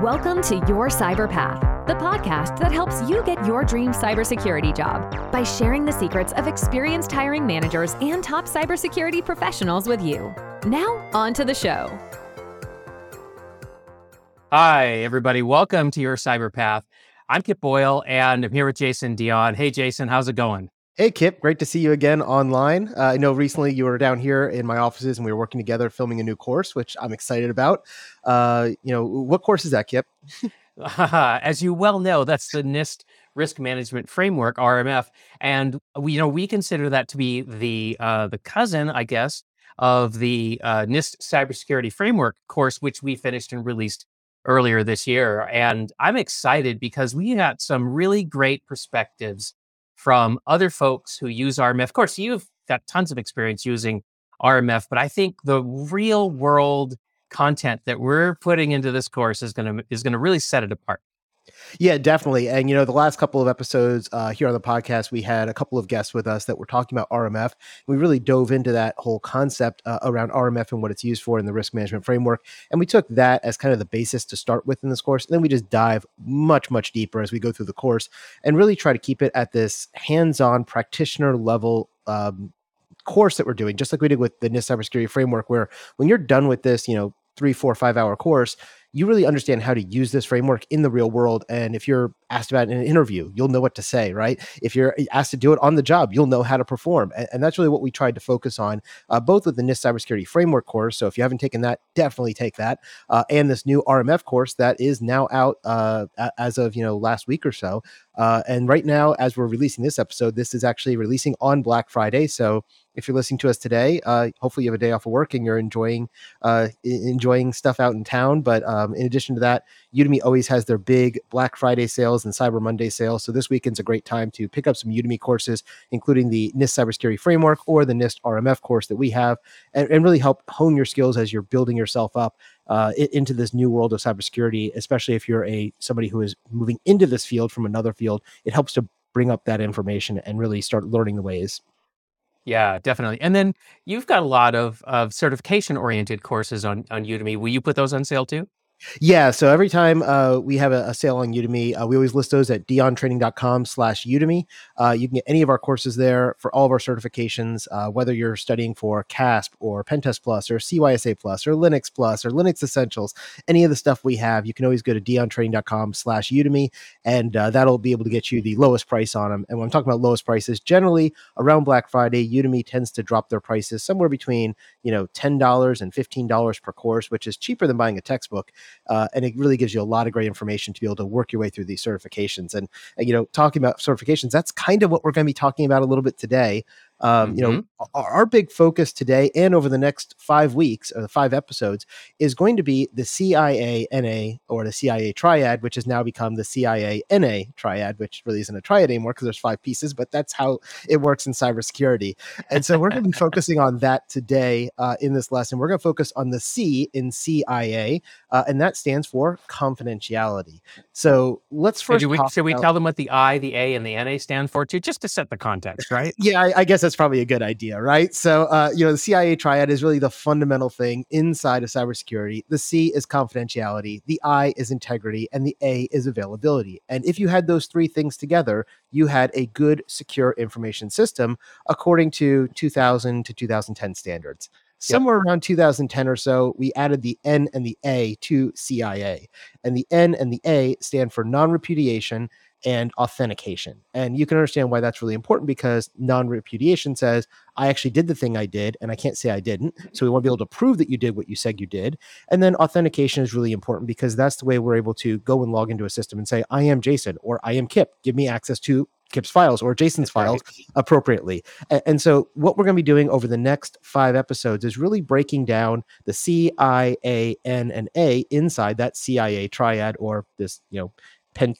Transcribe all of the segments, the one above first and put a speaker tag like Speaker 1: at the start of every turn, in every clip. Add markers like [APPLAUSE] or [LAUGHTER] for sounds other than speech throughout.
Speaker 1: Welcome to Your Cyber Path, the podcast that helps you get your dream cybersecurity job by sharing the secrets of experienced hiring managers and top cybersecurity professionals with you. Now, on to the show.
Speaker 2: Hi, everybody. Welcome to Your Cyber Path. I'm Kip Boyle, and I'm here with Jason Dion. Hey, Jason, how's it going?
Speaker 3: Hey, Kip, great to see you again online. Uh, I know recently you were down here in my offices and we were working together filming a new course, which I'm excited about. Uh, you know, what course is that, Kip? [LAUGHS]
Speaker 2: As you well know, that's the NIST Risk Management Framework (RMF), and we, you know, we consider that to be the uh, the cousin, I guess, of the uh, NIST Cybersecurity Framework course, which we finished and released earlier this year. And I'm excited because we got some really great perspectives from other folks who use RMF. Of course, you've got tons of experience using RMF, but I think the real world content that we're putting into this course is going to is going to really set it apart.
Speaker 3: Yeah, definitely. And you know, the last couple of episodes uh, here on the podcast, we had a couple of guests with us that were talking about RMF. We really dove into that whole concept uh, around RMF and what it's used for in the risk management framework. And we took that as kind of the basis to start with in this course. And then we just dive much, much deeper as we go through the course and really try to keep it at this hands-on practitioner level um, course that we're doing, just like we did with the NIST cybersecurity framework, where when you're done with this, you know, three, four, five hour course, you really understand how to use this framework in the real world. And if you're asked about in an interview, you'll know what to say, right? If you're asked to do it on the job, you'll know how to perform. And, and that's really what we tried to focus on, uh, both with the NIST cybersecurity framework course. So if you haven't taken that, definitely take that. Uh, and this new RMF course that is now out uh, as of, you know, last week or so. Uh, and right now, as we're releasing this episode, this is actually releasing on Black Friday. So if you're listening to us today, uh, hopefully you have a day off of work and you're enjoying uh, enjoying stuff out in town. But um, in addition to that, Udemy always has their big Black Friday sales and Cyber Monday sales. So this weekend's a great time to pick up some Udemy courses, including the NIST Cybersecurity Framework or the NIST RMF course that we have, and, and really help hone your skills as you're building yourself up uh, into this new world of cybersecurity. Especially if you're a somebody who is moving into this field from another field, it helps to bring up that information and really start learning the ways.
Speaker 2: Yeah, definitely. And then you've got a lot of, of certification oriented courses on, on Udemy. Will you put those on sale too?
Speaker 3: Yeah. So every time uh, we have a, a, sale on Udemy, uh, we always list those at diontraining.com slash Udemy. Uh, you can get any of our courses there for all of our certifications, uh, whether you're studying for CASP or Pentest Plus or CYSA Plus or Linux Plus or Linux Essentials, any of the stuff we have, you can always go to diontraining.com slash Udemy and uh, that'll be able to get you the lowest price on them. And when I'm talking about lowest prices, generally around Black Friday, Udemy tends to drop their prices somewhere between, you know, $10 and $15 per course, which is cheaper than buying a textbook. Uh, and it really gives you a lot of great information to be able to work your way through these certifications. And, and you know, talking about certifications, that's kind of what we're going to be talking about a little bit today. Um, mm-hmm. You know, mm-hmm. our, our, big focus today and over the next five weeks or the five episodes is going to be the CIA NA or the CIA triad, which has now become the CIA NA triad, which really isn't a triad anymore because there's five pieces, but that's how it works in cybersecurity. And so we're going to be [LAUGHS] focusing on that today uh, in this lesson. We're going to focus on the C in CIA, uh, and that stands for confidentiality. So let's first.
Speaker 2: we, should we tell them what the I, the A, and the NA stand for too, just to set the context, right?
Speaker 3: yeah, I, I guess that's probably a good idea, right? So, uh, you know, the CIA triad is really the fundamental thing inside of cybersecurity. The C is confidentiality, the I is integrity, and the A is availability. And if you had those three things together, you had a good, secure information system according to 2000 to 2010 standards. Somewhere yep. around 2010 or so, we added the N and the A to CIA. And the N and the A stand for non repudiation and authentication. And you can understand why that's really important because non repudiation says, I actually did the thing I did and I can't say I didn't. Mm-hmm. So we want to be able to prove that you did what you said you did. And then authentication is really important because that's the way we're able to go and log into a system and say, I am Jason or I am Kip. Give me access to Kip's files or Jason's That's files right. appropriately. And, and, so, what we're going to be doing over the next five episodes is really breaking down the C, I, A, N, and A inside that CIA triad or this, you know, pen,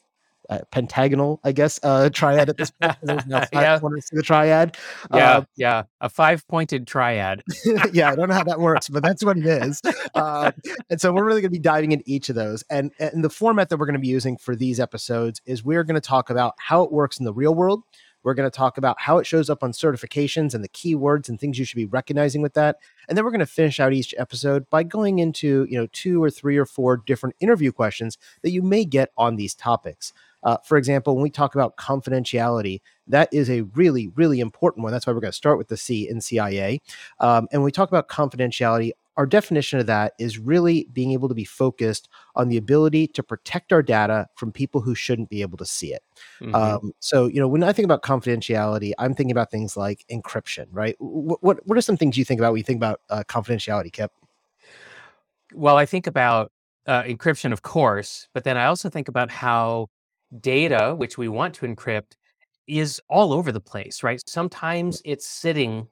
Speaker 3: uh, pentagonal, I guess, uh, [LAUGHS] triad at this point. [LAUGHS] yeah. the triad.
Speaker 2: Yeah, uh, yeah, a five-pointed triad. [LAUGHS]
Speaker 3: yeah, I don't know how that works, but that's what it is. Uh, and so we're really going to be diving into each of those. And, and the format that we're going to be using for these episodes is we're going to talk about how it works in the real world We're going to talk about how it shows up on certifications and the keywords and things you should be recognizing with that. And then we're going to finish out each episode by going into, you know, two or three or four different interview questions that you may get on these topics. Uh, for example, when we talk about confidentiality, that is a really, really important one. That's why we're going to start with the C in CIA. Um, and when we talk about confidentiality, our definition of that is really being able to be focused on the ability to protect our data from people who shouldn't be able to see it. Mm-hmm. Um, so, you know, when I think about confidentiality, I'm thinking about things like encryption, right? What what, what are some things you think about when you think about uh, confidentiality, Kip?
Speaker 2: Well, I think about uh, encryption, of course, but then I also think about how data, which we want to encrypt, is all over the place, right? Sometimes it's sitting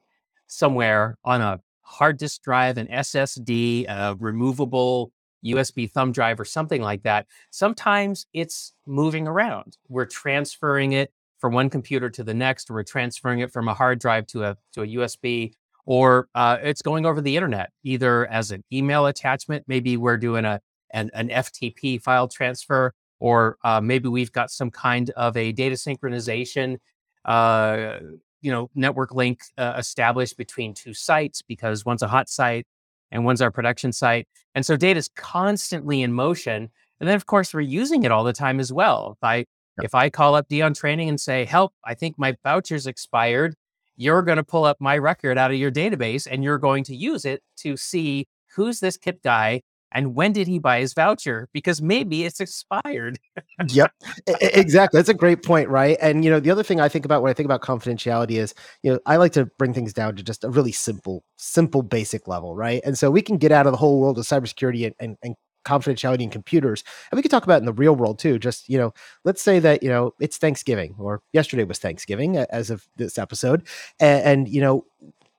Speaker 2: somewhere on a hard disk drive, an SSD, a removable USB thumb drive, or something like that. Sometimes it's moving around. We're transferring it from one computer to the next. We're transferring it from a hard drive to a to a USB, or uh, it's going over the internet, either as an email attachment. Maybe we're doing a an, an FTP file transfer, or uh, maybe we've got some kind of a data synchronization uh, you know network link uh, established between two sites because one's a hot site and one's our production site. And so data is constantly in motion. And then of course we're using it all the time as well. If i yep. if i call up dion training and say help i think my voucher's expired. You're going to pull up my record out of your database and you're going to use it to see who's this Kip guy and when did he buy his voucher? Because maybe it's expired.
Speaker 3: Yep [LAUGHS] exactly that's a great point right? And you know the other thing i think about when i think about confidentiality is you know i like to bring things down to just a really simple simple basic level right? And so we can get out of the whole world of cybersecurity and, and, and confidentiality in computers and we can talk about in the real world too just you know let's say that you know it's thanksgiving or yesterday was thanksgiving as of this episode and, and you know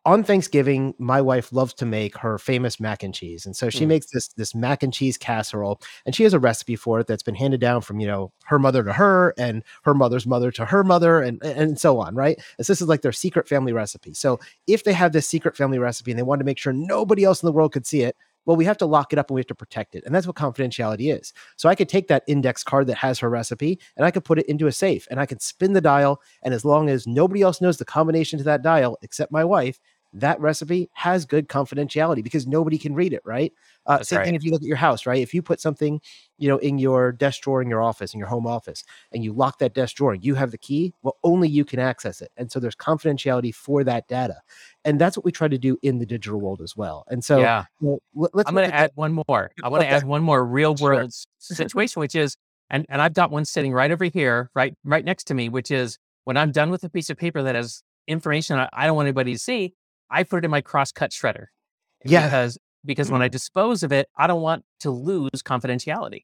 Speaker 3: on Thanksgiving, my wife loves to make her famous mac and cheese, and so she mm. makes this this mac and cheese casserole, and she has a recipe for it that's been handed down from you know her mother to her, and her mother's mother to her mother, and and so on, right? And so this is like their secret family recipe. So if they have this secret family recipe and they want to make sure nobody else in the world could see it, well, we have to lock it up and we have to protect it. And that's what confidentiality is. So I could take that index card that has her recipe and I could put it into a safe and I could spin the dial. And as long as nobody else knows the combination to that dial except my wife, that recipe has good confidentiality because nobody can read it, right? Uh, same right. thing if you look at your house, right? If you put something, you know, in your desk drawer in your office, in your home office, and you lock that desk drawer, you have the key. Well, only you can access it, and so there's confidentiality for that data, and that's what we try to do in the digital world as well. And so,
Speaker 2: yeah, you know, let's. I'm going to add one more. I want to okay. add one more real world sure. situation, which is, and and I've got one sitting right over here, right right next to me, which is when I'm done with a piece of paper that has information I don't want anybody to see, I put it in my cross-cut shredder. Yeah. Because because when I dispose of it, I don't want to lose confidentiality.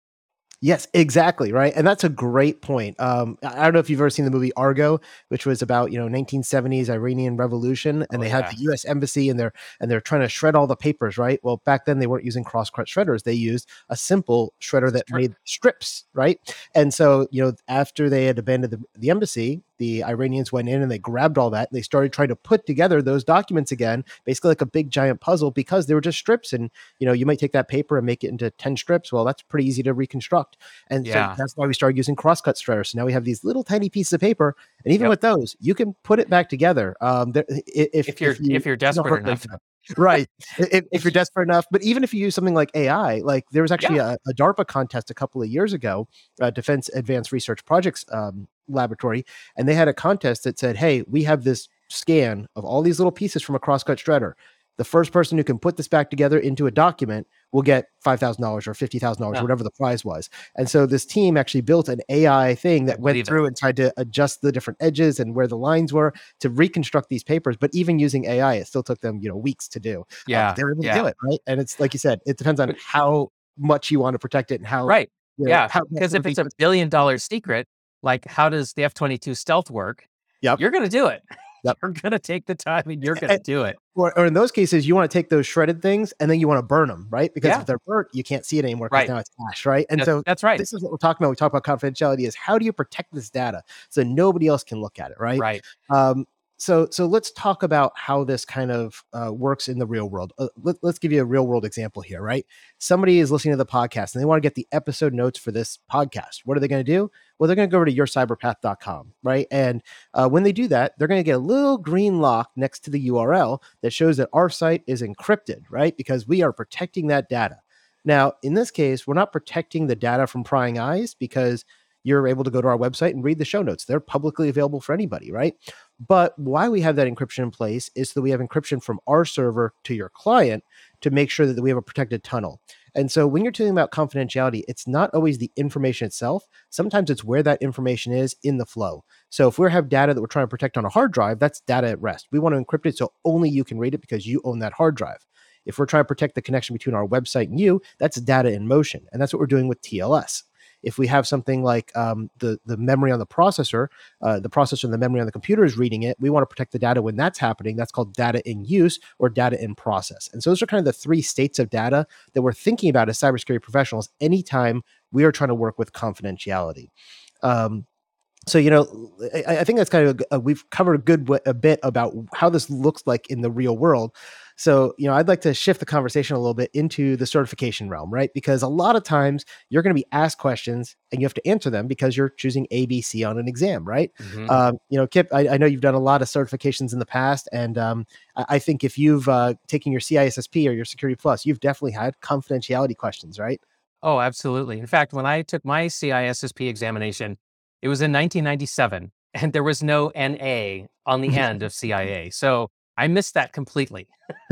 Speaker 3: Yes, exactly. Right. And that's a great point. Um, I don't know if you've ever seen the movie Argo, which was about, you know, 1970s Iranian revolution. And oh, they yeah. had the US embassy and they're, and they're trying to shred all the papers. Right. Well, back then they weren't using cross-cut shredders. They used a simple shredder that made strips. Right. And so, you know, after they had abandoned the, the embassy, the Iranians went in and they grabbed all that and they started trying to put together those documents again, basically like a big giant puzzle because they were just strips. And you know, you might take that paper and make it into 10 strips. Well, that's pretty easy to reconstruct. And yeah. so that's why we started using crosscut shredders. So now we have these little tiny pieces of paper. And even yep. with those, you can put it back together. Um, there, if,
Speaker 2: if, you're if, you, if you're desperate enough.
Speaker 3: right. If, if, you're [LAUGHS] desperate enough, but even if you use something like AI, like there was actually yeah. a, a, DARPA contest a couple of years ago, uh, Defense Advanced Research Projects um, Laboratory, and they had a contest that said, "Hey, we have this scan of all these little pieces from a crosscut shredder the first person who can put this back together into a document will get $5,000 or $50,000, yeah. whatever the prize was. And so this team actually built an AI thing that went through it. and tried to adjust the different edges and where the lines were to reconstruct these papers. But even using AI, it still took them, you know, weeks to do.
Speaker 2: Yeah.
Speaker 3: Uh, they were able yeah. to do it, right? And it's like you said, it depends on how much you want to protect it and how.
Speaker 2: Right. You know, yeah. Because if it's a billion dollar secret, like how does the F 22 stealth work? Yep. You're going to do it. [LAUGHS] Yep. You're going to take the time and you're going to do it.
Speaker 3: Or, or, in those cases, you want to take those shredded things and then you want to burn them, right? Because yeah. if they're burnt, you can't see it anymore right. now it's ash, right? And
Speaker 2: that's,
Speaker 3: so
Speaker 2: that's right.
Speaker 3: This is what we're talking about. We talk about confidentiality is how do you protect this data so nobody else can look at it, right?
Speaker 2: Right.
Speaker 3: Um, so so let's talk about how this kind of uh, works in the real world. Uh, let, us give you a real world example here, right? Somebody is listening to the podcast and they want to get the episode notes for this podcast. What are they going to do? Well, they're going to go over to yourcyberpath.com, right? And uh, when they do that, they're going to get a little green lock next to the URL that shows that our site is encrypted, right? Because we are protecting that data. Now, in this case, we're not protecting the data from prying eyes because you're able to go to our website and read the show notes. They're publicly available for anybody, right? But why we have that encryption in place is so that we have encryption from our server to your client to make sure that we have a protected tunnel. And so when you're talking about confidentiality, it's not always the information itself. Sometimes it's where that information is in the flow. So if we have data that we're trying to protect on a hard drive, that's data at rest. We want to encrypt it so only you can read it because you own that hard drive. If we're trying to protect the connection between our website and you, that's data in motion. And that's what we're doing with TLS. If we have something like um, the the memory on the processor, uh, the processor and the memory on the computer is reading it, we want to protect the data when that's happening. That's called data in use or data in process. And so those are kind of the three states of data that we're thinking about as cybersecurity professionals anytime we are trying to work with confidentiality. Um, so you know I, I, think that's kind of a, we've covered a good a bit about how this looks like in the real world so, you know, I'd like to shift the conversation a little bit into the certification realm, right? Because a lot of times you're going to be asked questions and you have to answer them because you're choosing ABC on an exam, right? Mm-hmm. Um, you know, Kip, I, I, know you've done a lot of certifications in the past, and um, I, I, think if you've uh, taken your CISSP or your Security Plus, you've definitely had confidentiality questions, right?
Speaker 2: Oh, absolutely. In fact, when I took my CISSP examination, it was in 1997, and there was no NA on the [LAUGHS] end of CIA. So I missed that completely. [LAUGHS]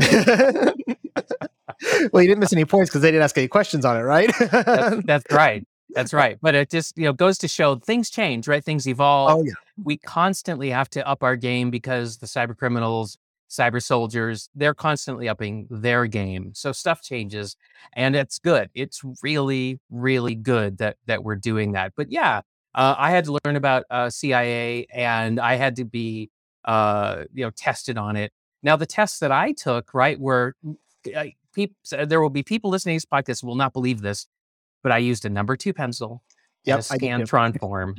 Speaker 2: [LAUGHS]
Speaker 3: well, you didn't miss any points because they didn't ask any questions on it, right?
Speaker 2: that's, [LAUGHS] that's, right. That's right. But it just you know goes to show things change, right? Things evolve.
Speaker 3: Oh yeah.
Speaker 2: We constantly have to up our game because the cyber criminals, cyber soldiers, they're constantly upping their game. So stuff changes, and it's good. It's really, really good that that we're doing that. But yeah, uh, I had to learn about uh, CIA, and I had to be uh, you know, tested on it. Now, the tests that I took, right, were people, there will be people listening to this podcast will not believe this, but I used a number two pencil yep, a Scantron form,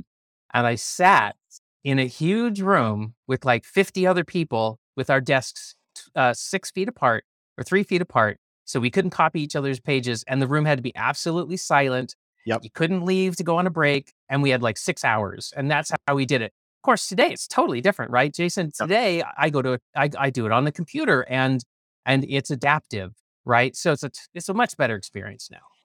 Speaker 2: and I sat in a huge room with like 50 other people with our desks uh, six feet apart or three feet apart. So we couldn't copy each other's pages, and the room had to be absolutely silent.
Speaker 3: Yep.
Speaker 2: You couldn't leave to go on a break, and we had like six hours, and that's how we did it course, today it's totally different, right, Jason? Today I go to I, I do it on the computer and and it's adaptive, right? So it's a it's a much better experience now.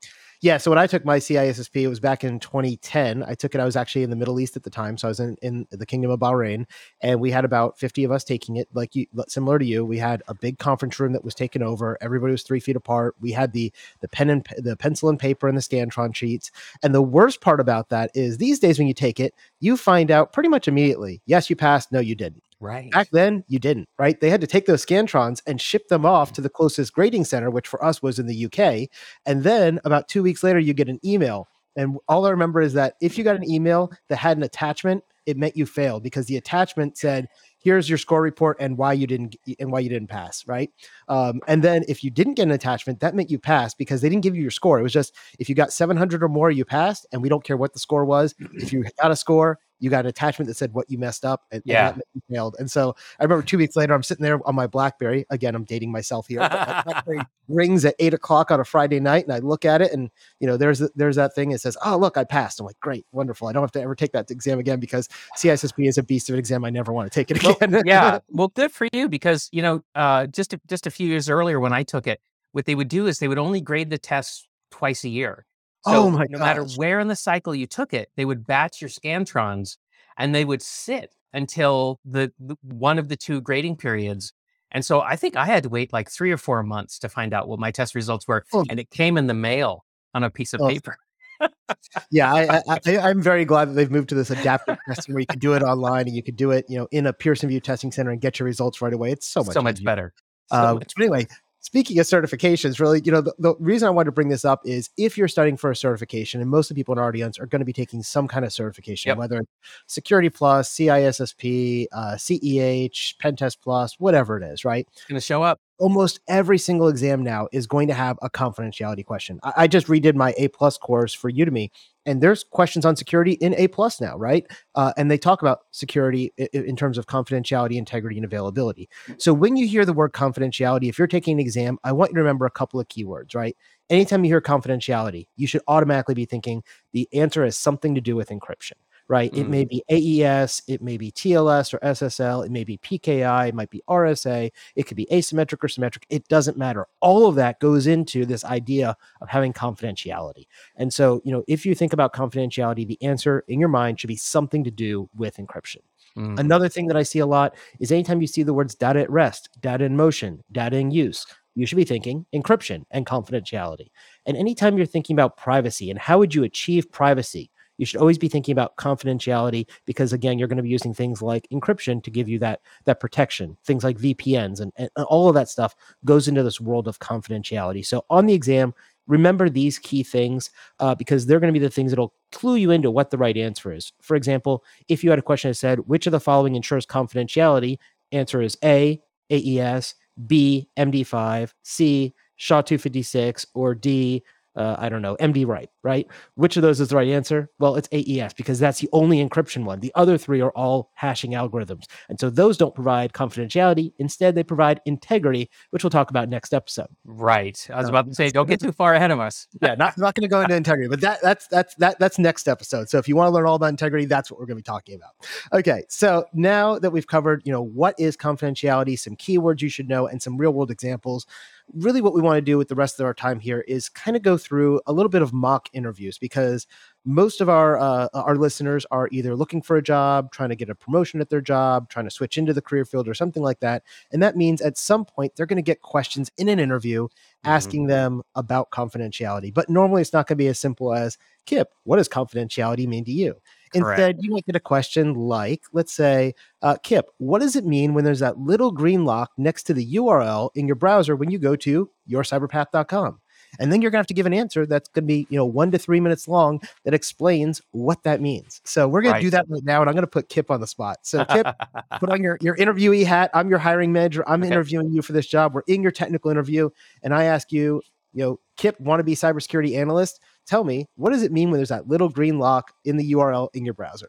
Speaker 3: Yeah. So when I took my CISSP, it was back in 2010. I took it. I was actually in the Middle East at the time, so I was in, in the Kingdom of Bahrain, and we had about 50 of us taking it. Like you, similar to you, we had a big conference room that was taken over. Everybody was three feet apart. We had the the pen and the pencil and paper and the Scantron sheets. And the worst part about that is these days when you take it, you find out pretty much immediately. Yes, you passed. No, you didn't.
Speaker 2: Right.
Speaker 3: Back then, you didn't, right? They had to take those Scantrons and ship them off to the closest grading center, which for us was in the UK. And then about two weeks later, you get an email. And all I remember is that if you got an email that had an attachment, it meant you failed because the attachment said, here's your score report and why you didn't and why you didn't pass right um, and then if you didn't get an attachment that meant you passed because they didn't give you your score it was just if you got 700 or more you passed and we don't care what the score was if you got a score you got an attachment that said what you messed up and,
Speaker 2: yeah.
Speaker 3: and you failed. And so I remember two weeks later, I'm sitting there on my BlackBerry. Again, I'm dating myself here. [LAUGHS] BlackBerry rings at eight o'clock on a Friday night, and I look at it, and you know, there's there's that thing. It says, "Oh, look, I passed." I'm like, "Great, wonderful. I don't have to ever take that exam again because CISSP is a beast of an exam. I never want to take it again."
Speaker 2: Well, [LAUGHS] yeah, well, good for you because you know, uh, just a, just a few years earlier when I took it, what they would do is they would only grade the tests twice a year. So
Speaker 3: oh my
Speaker 2: no
Speaker 3: gosh.
Speaker 2: matter where in the cycle you took it, they would batch your scantrons and they would sit until the, the, one of the two grading periods. And so I think I had to wait like three or four months to find out what my test results were, oh. and it came in the mail on a piece of oh. paper. [LAUGHS]
Speaker 3: yeah, I, I, am very glad that they've moved to this adaptive testing where you can do it online and you can do it, you know, in a Pearson VUE testing center and get your results right away. It's so much,
Speaker 2: so much better.
Speaker 3: So uh, much but anyway, speaking of certifications, really, you know, the, the, reason I wanted to bring this up is if you're studying for a certification, and most of the people in our audience are going to be taking some kind of certification, yep. whether it's Security Plus, CISSP, uh, CEH, Pentest Plus, whatever it is, right?
Speaker 2: It's going to show up.
Speaker 3: Almost every single exam now is going to have a confidentiality question. I, I just redid my A plus course for Udemy, and there's questions on security in A plus now, right? Uh, and they talk about security in, in terms of confidentiality, integrity, and availability. So when you hear the word confidentiality, if you're taking an exam, I want you to remember a couple of keywords, right? Anytime you hear confidentiality, you should automatically be thinking the answer has something to do with encryption right? Mm. It may be AES, it may be TLS or SSL, it may be PKI, it might be RSA, it could be asymmetric or symmetric. It doesn't matter. All of that goes into this idea of having confidentiality. And so, you know, if you think about confidentiality, the answer in your mind should be something to do with encryption. Mm. Another thing that I see a lot is anytime you see the words data at rest, data in motion, data in use, you should be thinking encryption and confidentiality. And anytime you're thinking about privacy and how would you achieve privacy, you should always be thinking about confidentiality because again you're going to be using things like encryption to give you that that protection. Things like vpns and, and all of that stuff goes into this world of confidentiality. So on the exam remember these key things uh, because they're going to be the things that'll clue you into what the right answer is. For example if you had a question that said which of the following ensures confidentiality? Answer is a aes b md5 c sha 256 or d uh, I don't know, MD right, right? Which of those is the right answer? Well, it's AES because that's the only encryption one. The other three are all hashing algorithms. And so those don't provide confidentiality. Instead, they provide integrity, which we'll talk about next episode.
Speaker 2: Right. I was about to say, don't get too far ahead of us. [LAUGHS]
Speaker 3: yeah, not, not going to go into integrity, but that that's that's that that's next episode. So if you want to learn all about integrity, that's what we're going to be talking about. Okay. So now that we've covered, you know, what is confidentiality, some keywords you should know, and some real world examples, really what we want to do with the rest of our time here is kind of go through a little bit of mock interviews because most of our uh, our listeners are either looking for a job, trying to get a promotion at their job, trying to switch into the career field or something like that. And that means at some point they're going to get questions in an interview asking mm-hmm. them about confidentiality. But normally it's not going to be as simple as, Kip, what does confidentiality mean to you? Correct. Instead, you might get a question like, let's say, uh, Kip, what does it mean when there's that little green lock next to the URL in your browser when you go to yourcyberpath.com? And then you're going to have to give an answer that's going to be, you know, one to three minutes long that explains what that means. So we're going right. to do that right now. And I'm going to put Kip on the spot. So Kip, [LAUGHS] put on your, your interviewee hat. I'm your hiring manager. I'm okay. interviewing you for this job. We're in your technical interview. And I ask you, you know, Kip, want to be cybersecurity analyst? Tell me, what does it mean when there's that little green lock in the URL in your browser?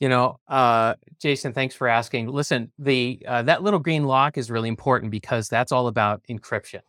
Speaker 2: You know, uh, Jason, thanks for asking. Listen, the uh, that little green lock is really important because that's all about encryption,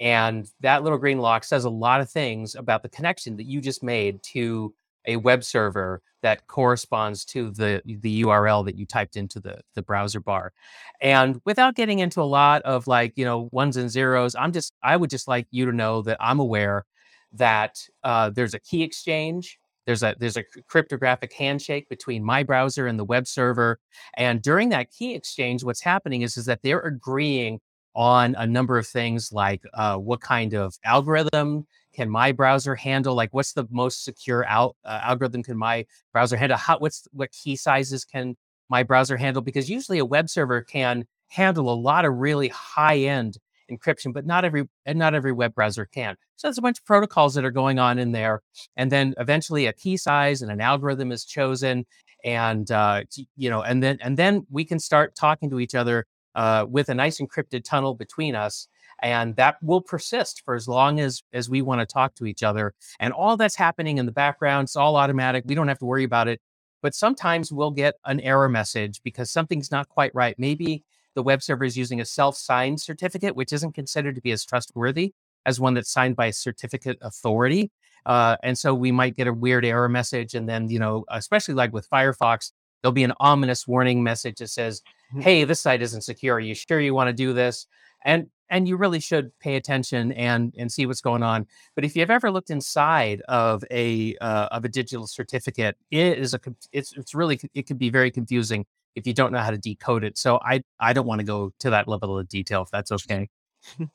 Speaker 2: and that little green lock says a lot of things about the connection that you just made to a web server that corresponds to the the URL that you typed into the the browser bar. And without getting into a lot of like, you know, ones and zeros, I'm just I would just like you to know that I'm aware that uh, there's a key exchange there's a there's a cryptographic handshake between my browser and the web server and during that key exchange what's happening is is that they're agreeing on a number of things like uh, what kind of algorithm can my browser handle like what's the most secure al- uh, algorithm can my browser handle how what's what key sizes can my browser handle because usually a web server can handle a lot of really high end encryption, but not every and not every web browser can. So there's a bunch of protocols that are going on in there, and then eventually a key size and an algorithm is chosen, and uh, you know, and then and then we can start talking to each other uh, with a nice encrypted tunnel between us, and that will persist for as long as as we want to talk to each other. And all that's happening in the background, it's all automatic. We don't have to worry about it. But sometimes we'll get an error message because something's not quite right. Maybe the web server is using a self-signed certificate, which isn't considered to be as trustworthy as one that's signed by a certificate authority. Uh, and so we might get a weird error message, and then you know, especially like with Firefox, there'll be an ominous warning message that says, mm-hmm. "Hey, this site isn't secure. Are you sure you want to do this?" And and you really should pay attention and and see what's going on. But if you've ever looked inside of a uh, of a digital certificate, it is a it's it's really it can be very confusing if you don't know how to decode it. So I I don't want to go to that level of detail if that's okay. [LAUGHS]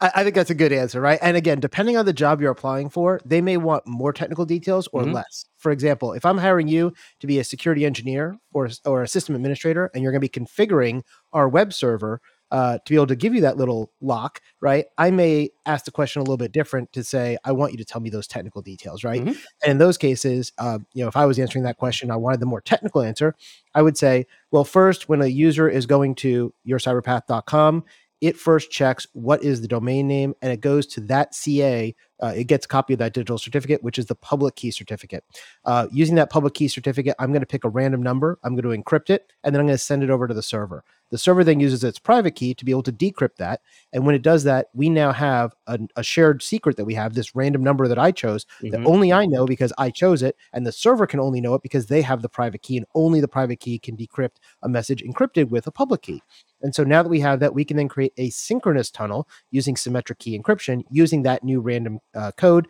Speaker 3: I, think that's a good answer, right? And again, depending on the job you're applying for, they may want more technical details or mm-hmm. less. For example, if I'm hiring you to be a security engineer or or a system administrator, and you're going to be configuring our web server, uh, to be able to give you that little lock, right? I may ask the question a little bit different to say, I want you to tell me those technical details, right? Mm-hmm. And in those cases, uh, you know, if I was answering that question, I wanted the more technical answer. I would say, well, first, when a user is going to yourcyberpath.com, it first checks what is the domain name and it goes to that CA. Uh, it gets a copy of that digital certificate, which is the public key certificate. Uh, using that public key certificate, I'm going to pick a random number, I'm going to encrypt it, and then I'm going to send it over to the server. The server then uses its private key to be able to decrypt that. And when it does that, we now have a, a shared secret that we have this random number that I chose mm-hmm. that only I know because I chose it. And the server can only know it because they have the private key, and only the private key can decrypt a message encrypted with a public key. And so now that we have that, we can then create a synchronous tunnel using symmetric key encryption using that new random uh, code.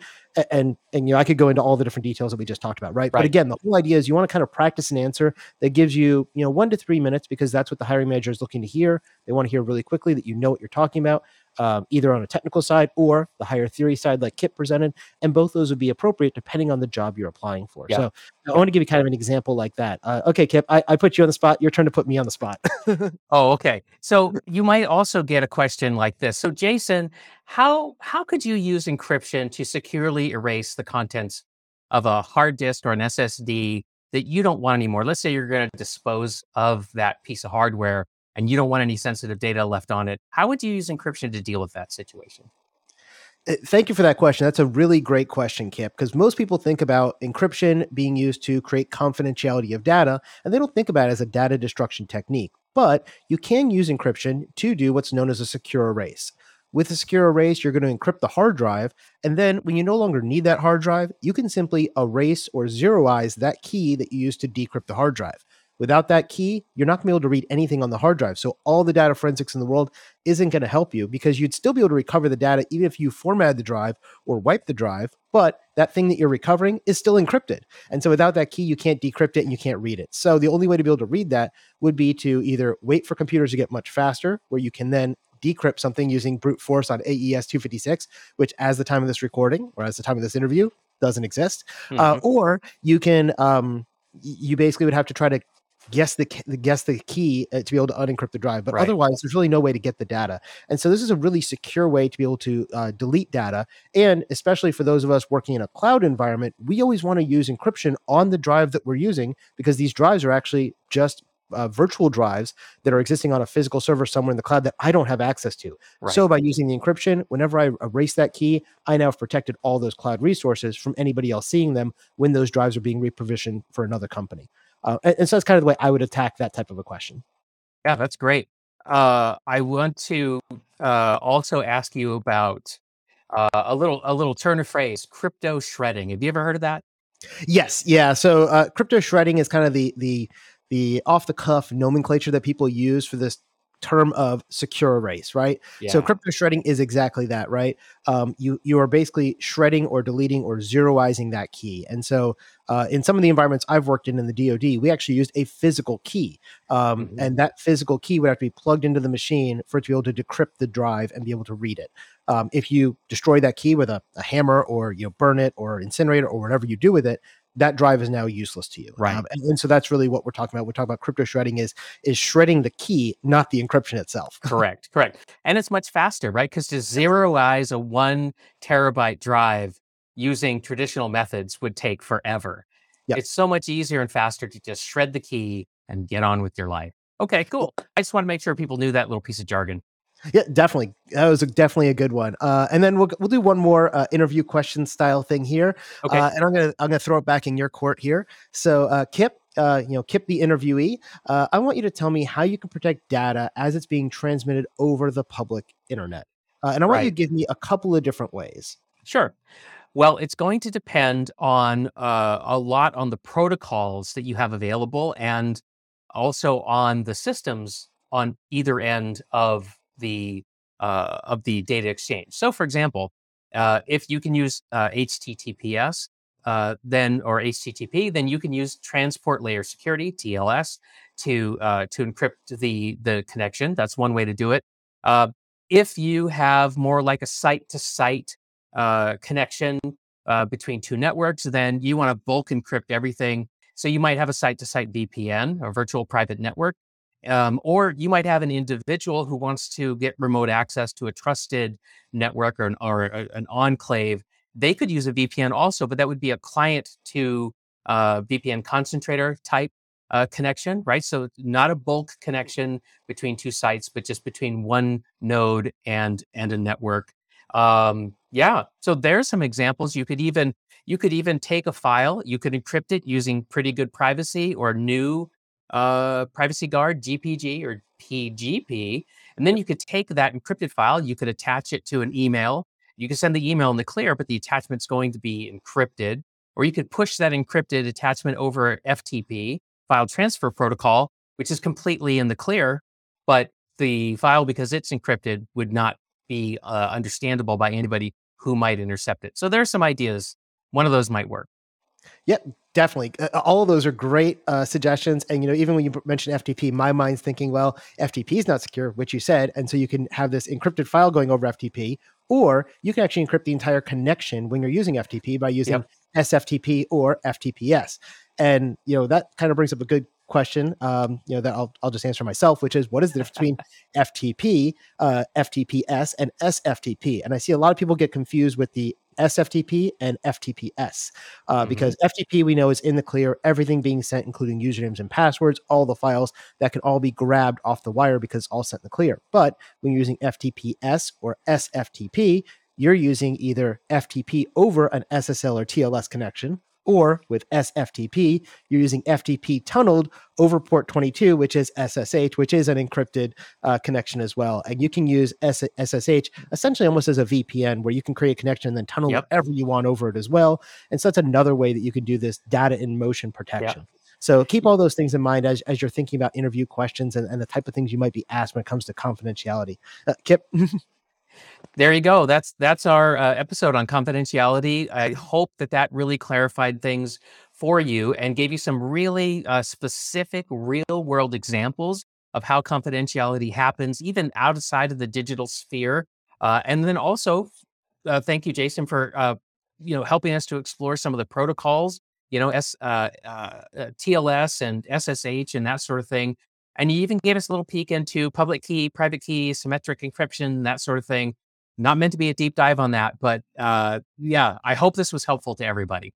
Speaker 3: And, and, you know, I could go into all the different details that we just talked about, right? right? But again, the whole idea is you want to kind of practice an answer that gives you, you know, one to three minutes because that's what the hiring manager is looking to hear. They want to hear really quickly that you know what you're talking about um, either on a technical side or the higher theory side, like Kip presented. And both those would be appropriate depending on the job you're applying for. Yeah. So I want to give you kind of an example like that. Uh, okay, Kip, I, I put you on the spot. Your turn to put me on the spot. [LAUGHS]
Speaker 2: oh, okay. So you might also get a question like this. So Jason, how how could you use encryption to securely erase the contents of a hard disk or an SSD that you don't want anymore? Let's say you're going to dispose of that piece of hardware and you don't want any sensitive data left on it, how would you use encryption to deal with that situation?
Speaker 3: Uh, thank you for that question. That's a really great question, Kip, because most people think about encryption being used to create confidentiality of data, and they don't think about it as a data destruction technique. But you can use encryption to do what's known as a secure erase. With a secure erase, you're going to encrypt the hard drive. And then when you no longer need that hard drive, you can simply erase or zeroize that key that you used to decrypt the hard drive. Without that key, you're not going to be able to read anything on the hard drive. So all the data forensics in the world isn't going to help you because you'd still be able to recover the data even if you formatted the drive or wipe the drive, but that thing that you're recovering is still encrypted. And so without that key, you can't decrypt it and you can't read it. So the only way to be able to read that would be to either wait for computers to get much faster, where you can then decrypt something using brute force on AES 256, which as the time of this recording or as the time of this interview doesn't exist, uh, mm-hmm. uh, or you can um, you basically would have to try to guess the guess the key uh, to be able to unencrypt the drive. But right. otherwise, there's really no way to get the data. And so this is a really secure way to be able to uh, delete data. And especially for those of us working in a cloud environment, we always want to use encryption on the drive that we're using because these drives are actually just uh, virtual drives that are existing on a physical server somewhere in the cloud that I don't have access to. Right. So by using the encryption, whenever I erase that key, I now have protected all those cloud resources from anybody else seeing them when those drives are being reprovisioned for another company. Uh, and, and, so that's kind of the way I would attack that type of a question.
Speaker 2: Yeah, that's great. Uh, I want to uh, also ask you about uh, a little a little turn of phrase, crypto shredding. Have you ever heard of that?
Speaker 3: Yes, yeah. So uh, crypto shredding is kind of the the the off the cuff nomenclature that people use for this term of secure erase, right? Yeah. So crypto shredding is exactly that, right? Um, you you are basically shredding or deleting or zeroizing that key. And so uh, in some of the environments I've worked in in the DoD, we actually used a physical key, um, mm-hmm. and that physical key would have to be plugged into the machine for it to be able to decrypt the drive and be able to read it. Um, if you destroy that key with a, a hammer or you know burn it or incinerate it or whatever you do with it, that drive is now useless to you.
Speaker 2: Right. Um,
Speaker 3: and, and, so that's really what we're talking about. We're talking about crypto shredding is is shredding the key, not the encryption itself. [LAUGHS]
Speaker 2: correct. Correct. And it's much faster, right? Because to zeroize a one terabyte drive using traditional methods would take forever. Yep. It's so much easier and faster to just shred the key and get on with your life. Okay, cool. I just want to make sure people knew that little piece of jargon.
Speaker 3: Yeah, definitely. That was a, definitely a good one. Uh, and then we'll we'll do one more uh, interview question style thing here. Okay. Uh, and I'm gonna I'm gonna throw it back in your court here. So uh, Kip, uh, you know Kip the interviewee, uh, I want you to tell me how you can protect data as it's being transmitted over the public internet. and I want right. you to give me a couple of different ways.
Speaker 2: Sure. Well, it's going to depend on a lot on the protocols that you have available and also on the systems on either end of the uh, of the data exchange. So, for example, uh, if you can use uh, HTTPS, uh, then or HTTP, then you can use transport layer security (TLS) to uh, to encrypt the the connection. That's one way to do it. Uh, if you have more like a site-to-site connection between two networks, then you want to bulk encrypt everything. So you might have a site-to-site VPN, or virtual private network, um, or you might have an individual who wants to get remote access to a trusted network or an, or a, an enclave. They could use a VPN also, but that would be a client to uh, VPN concentrator type uh, connection, right? So not a bulk connection between two sites, but just between one node and and a network. Um, yeah. So there's some examples. You could even you could even take a file, you could encrypt it using pretty good privacy or GNU uh, privacy guard GPG or PGP, and then you could take that encrypted file, you could attach it to an email. You can send the email in the clear, but the attachment's going to be encrypted. Or you could push that encrypted attachment over FTP, file transfer protocol, which is completely in the clear, but the file, because it's encrypted, would not be uh, understandable by anybody who might intercept it. So there are some ideas. One of those might work.
Speaker 3: Yep, definitely. Uh, all of those are great uh, suggestions. And you know, even when you mention FTP, my mind's thinking, well, FTP is not secure, which you said, and so you can have this encrypted file going over FTP, or you can actually encrypt the entire connection when you're using FTP by using yep. SFTP or FTPS. And you know that kind of brings up a good question. Um, you know that I'll I'll just answer myself, which is what is the difference between [LAUGHS] FTP, uh, FTPS, and SFTP? And I see a lot of people get confused with the SFTP and FTPS uh, mm-hmm. because FTP we know is in the clear, everything being sent, including usernames and passwords, all the files that can all be grabbed off the wire because all sent in the clear. But when you're using FTPS or SFTP, you're using either FTP over an SSL or TLS connection, or with SFTP, you're using FTP tunneled over port 22, which is SSH, which is an encrypted uh, connection as well. And you can use S- SSH essentially almost as a VPN where you can create a connection and then tunnel yep. whatever you want over it as well. And so that's another way that you can do this data in motion protection. Yep. So keep all those things in mind as, as you're thinking about interview questions and, and the type of things you might be asked when it comes to confidentiality. Uh, Kip? [LAUGHS]
Speaker 2: there you go. That's that's our uh, episode on confidentiality. I [LAUGHS] hope that that really clarified things for you and gave you some really uh, specific, real world examples of how confidentiality happens, even outside of the digital sphere. Uh, and then also, uh, thank you, Jason, for uh, you know helping us to explore some of the protocols, you know, S, uh, TLS and SSH and that sort of thing and you even gave us a little peek into public key, private key, symmetric encryption, that sort of thing. Not meant to be a deep dive on that, but uh, yeah, I hope this was helpful to everybody.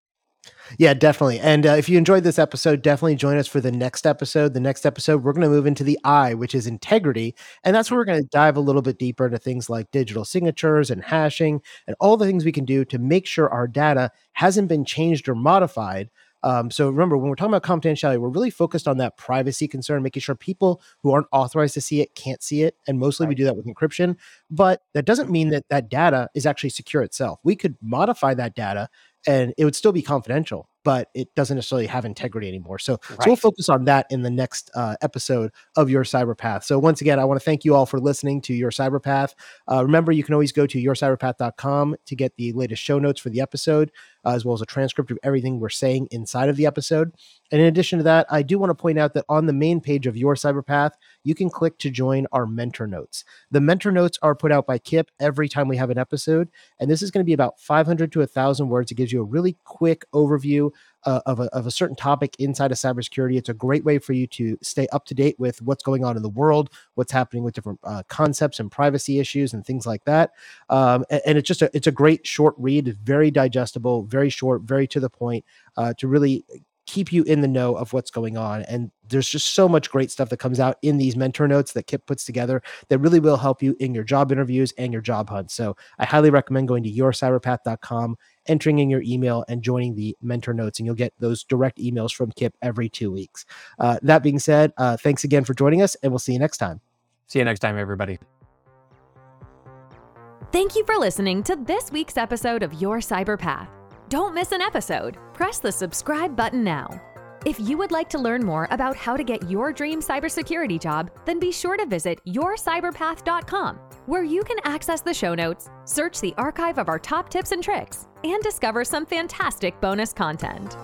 Speaker 3: Yeah, definitely. And uh, if you enjoyed this episode, definitely join us for the next episode. The next episode, we're going to move into the I, which is integrity. And that's where we're going to dive a little bit deeper into things like digital signatures and hashing and all the things we can do to make sure our data hasn't been changed or modified um, so remember, when we're talking about confidentiality, we're really focused on that privacy concern, making sure people who aren't authorized to see it can't see it. And mostly right. we do that with encryption. But that doesn't mean that that data is actually secure itself. We could modify that data and it would still be confidential but it doesn't necessarily have integrity anymore. So, right. so we'll focus on that in the next uh, episode of Your Cyberpath. So, once again, I want to thank you all for listening to Your Cyberpath. Uh, remember, you can always go to yourcyberpath.com to get the latest show notes for the episode, uh, as well as a transcript of everything we're saying inside of the episode. And in addition to that, I do want to point out that on the main page of Your Cyberpath, you can click to join our mentor notes. The mentor notes are put out by Kip every time we have an episode, and this is going to be about 500 to 1,000 words. It gives you a really quick overview uh, of, a, of a certain topic inside of cybersecurity. It's a great way for you to stay up to date with what's going on in the world, what's happening with different uh, concepts and privacy issues and things like that. Um, and, and, it's just a it's a great short read. Very digestible, very short, very to the point uh, to really keep you in the know of what's going on. And there's just so much great stuff that comes out in these mentor notes that Kip puts together that really will help you in your job interviews and your job hunt. So I highly recommend going to yourcyberpath.com, entering in your email, and joining the mentor notes, and you'll get those direct emails from Kip every two weeks. Uh, that being said, uh, thanks again for joining us, and we'll see you next time.
Speaker 2: See you next time, everybody.
Speaker 1: Thank you for listening to this week's episode of Your Cyber Path. Don't miss an episode. Press the subscribe button now. If you would like to learn more about how to get your dream cybersecurity job, then be sure to visit yourcyberpath.com, where you can access the show notes, search the archive of our top tips and tricks, and discover some fantastic bonus content.